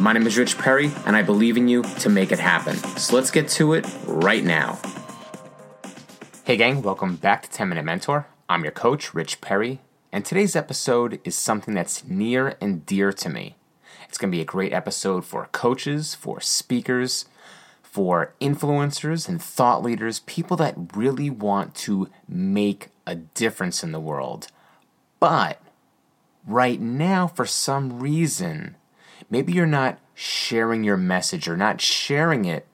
My name is Rich Perry, and I believe in you to make it happen. So let's get to it right now. Hey, gang, welcome back to 10 Minute Mentor. I'm your coach, Rich Perry, and today's episode is something that's near and dear to me. It's going to be a great episode for coaches, for speakers, for influencers and thought leaders, people that really want to make a difference in the world. But right now, for some reason, maybe you're not sharing your message or not sharing it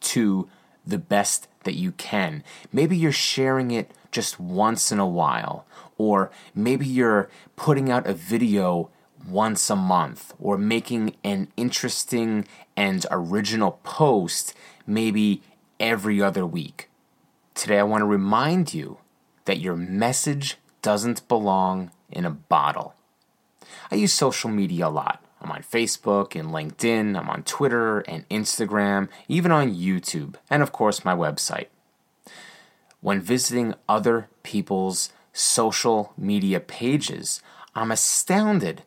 to the best that you can. Maybe you're sharing it just once in a while, or maybe you're putting out a video once a month, or making an interesting and original post maybe every other week. Today, I want to remind you that your message doesn't belong in a bottle. I use social media a lot. I'm on Facebook and LinkedIn, I'm on Twitter and Instagram, even on YouTube, and of course my website. When visiting other people's social media pages, I'm astounded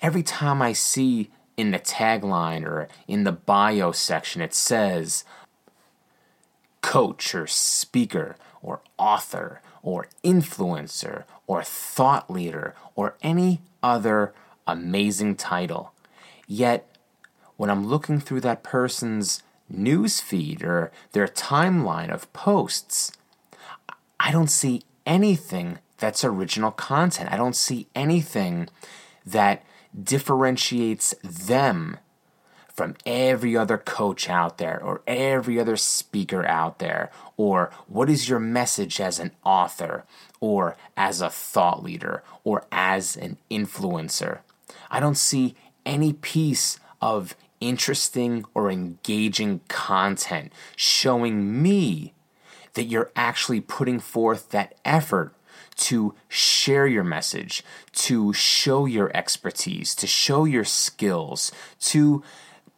every time I see in the tagline or in the bio section it says coach or speaker or author or influencer or thought leader or any other amazing title. Yet, when I'm looking through that person's news feed or their timeline of posts, I don't see anything that's original content. I don't see anything that differentiates them from every other coach out there or every other speaker out there? Or what is your message as an author or as a thought leader or as an influencer? I don't see any piece of interesting or engaging content showing me that you're actually putting forth that effort to share your message, to show your expertise, to show your skills, to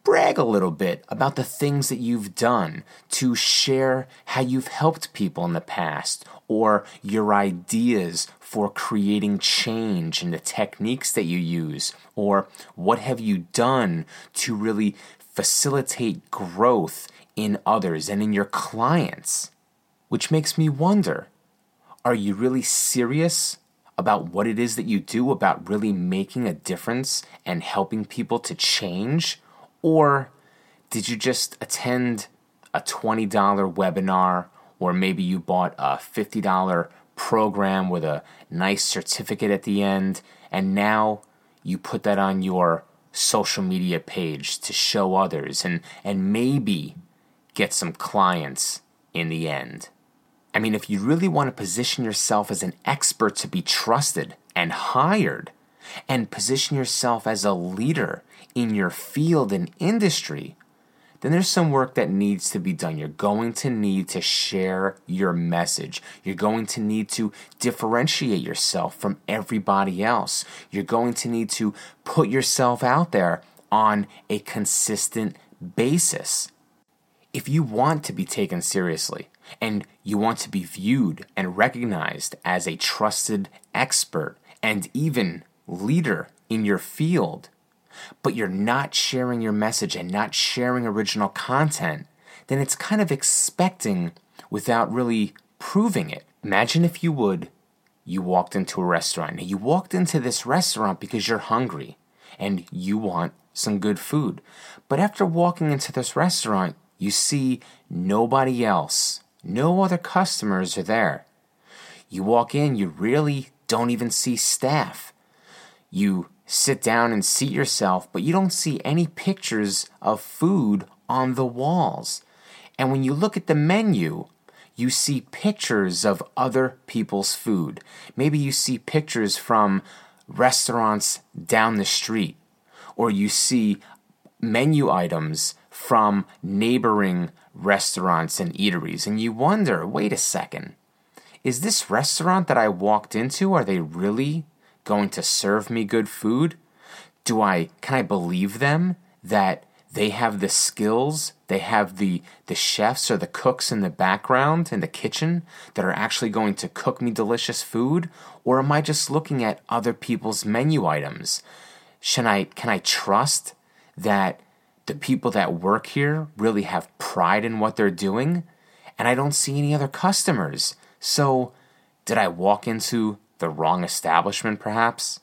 brag a little bit about the things that you've done, to share how you've helped people in the past, or your ideas for creating change and the techniques that you use, or what have you done to really facilitate growth in others and in your clients. Which makes me wonder are you really serious about what it is that you do, about really making a difference and helping people to change? Or did you just attend a $20 webinar, or maybe you bought a $50 program with a nice certificate at the end, and now you put that on your social media page to show others and, and maybe get some clients in the end? I mean, if you really want to position yourself as an expert to be trusted and hired, and position yourself as a leader in your field and industry, then there's some work that needs to be done. You're going to need to share your message. You're going to need to differentiate yourself from everybody else. You're going to need to put yourself out there on a consistent basis. If you want to be taken seriously and you want to be viewed and recognized as a trusted expert and even leader in your field, but you're not sharing your message and not sharing original content, then it's kind of expecting without really proving it. Imagine if you would, you walked into a restaurant. Now, you walked into this restaurant because you're hungry and you want some good food. But after walking into this restaurant, you see nobody else, no other customers are there. You walk in, you really don't even see staff. You sit down and seat yourself, but you don't see any pictures of food on the walls. And when you look at the menu, you see pictures of other people's food. Maybe you see pictures from restaurants down the street, or you see menu items from neighboring restaurants and eateries, and you wonder wait a second, is this restaurant that I walked into, are they really going to serve me good food? Do I, can I believe them that they have the skills, they have the, the chefs or the cooks in the background in the kitchen that are actually going to cook me delicious food? Or am I just looking at other people's menu items? Should I, can I trust that the people that work here really have pride in what they're doing? And I don't see any other customers. So, did I walk into the wrong establishment perhaps?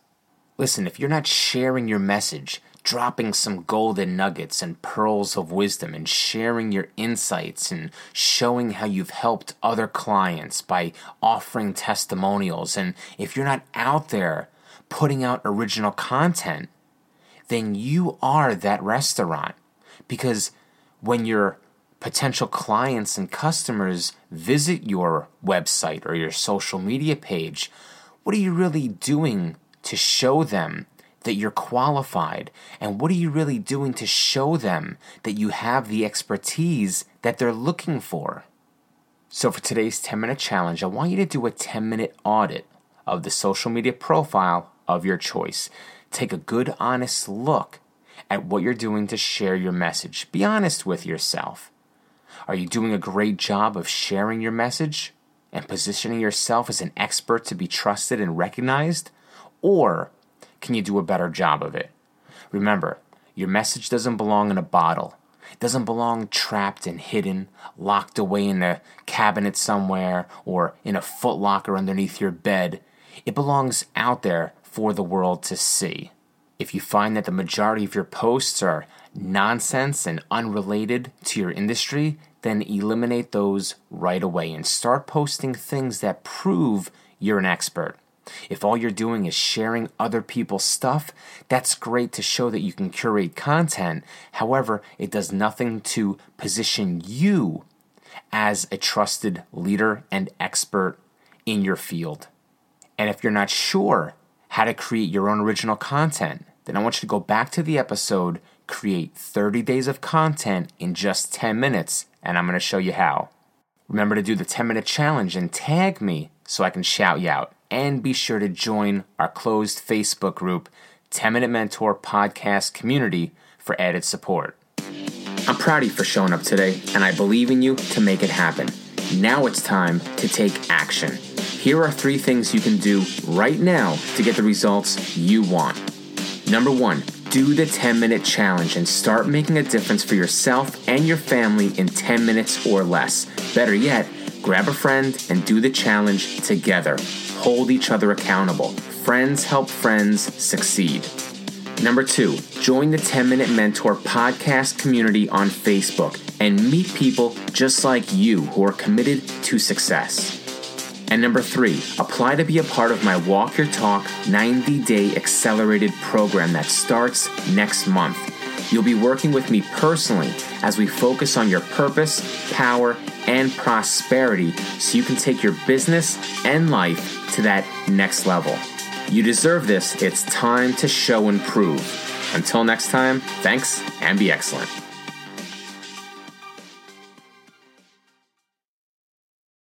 Listen, if you're not sharing your message, dropping some golden nuggets and pearls of wisdom and sharing your insights and showing how you've helped other clients by offering testimonials, and if you're not out there putting out original content, then you are that restaurant. Because when your potential clients and customers visit your website or your social media page, what are you really doing to show them that you're qualified? And what are you really doing to show them that you have the expertise that they're looking for? So, for today's 10 minute challenge, I want you to do a 10 minute audit of the social media profile of your choice. Take a good, honest look at what you're doing to share your message. Be honest with yourself. Are you doing a great job of sharing your message and positioning yourself as an expert to be trusted and recognized? Or can you do a better job of it? Remember, your message doesn't belong in a bottle. It doesn't belong trapped and hidden, locked away in a cabinet somewhere or in a footlocker underneath your bed. It belongs out there for the world to see. If you find that the majority of your posts are nonsense and unrelated to your industry, then eliminate those right away and start posting things that prove you're an expert. If all you're doing is sharing other people's stuff, that's great to show that you can curate content. However, it does nothing to position you as a trusted leader and expert in your field. And if you're not sure how to create your own original content, then I want you to go back to the episode, create 30 days of content in just 10 minutes, and I'm going to show you how. Remember to do the 10 minute challenge and tag me so I can shout you out. And be sure to join our closed Facebook group, 10 Minute Mentor Podcast Community, for added support. I'm proud of you for showing up today, and I believe in you to make it happen. Now it's time to take action. Here are three things you can do right now to get the results you want. Number one, do the 10 minute challenge and start making a difference for yourself and your family in 10 minutes or less. Better yet, grab a friend and do the challenge together. Hold each other accountable. Friends help friends succeed. Number two, join the 10 Minute Mentor podcast community on Facebook and meet people just like you who are committed to success. And number three, apply to be a part of my Walk Your Talk 90 day accelerated program that starts next month. You'll be working with me personally as we focus on your purpose, power, and prosperity so you can take your business and life to that next level. You deserve this. It's time to show and prove. Until next time, thanks and be excellent.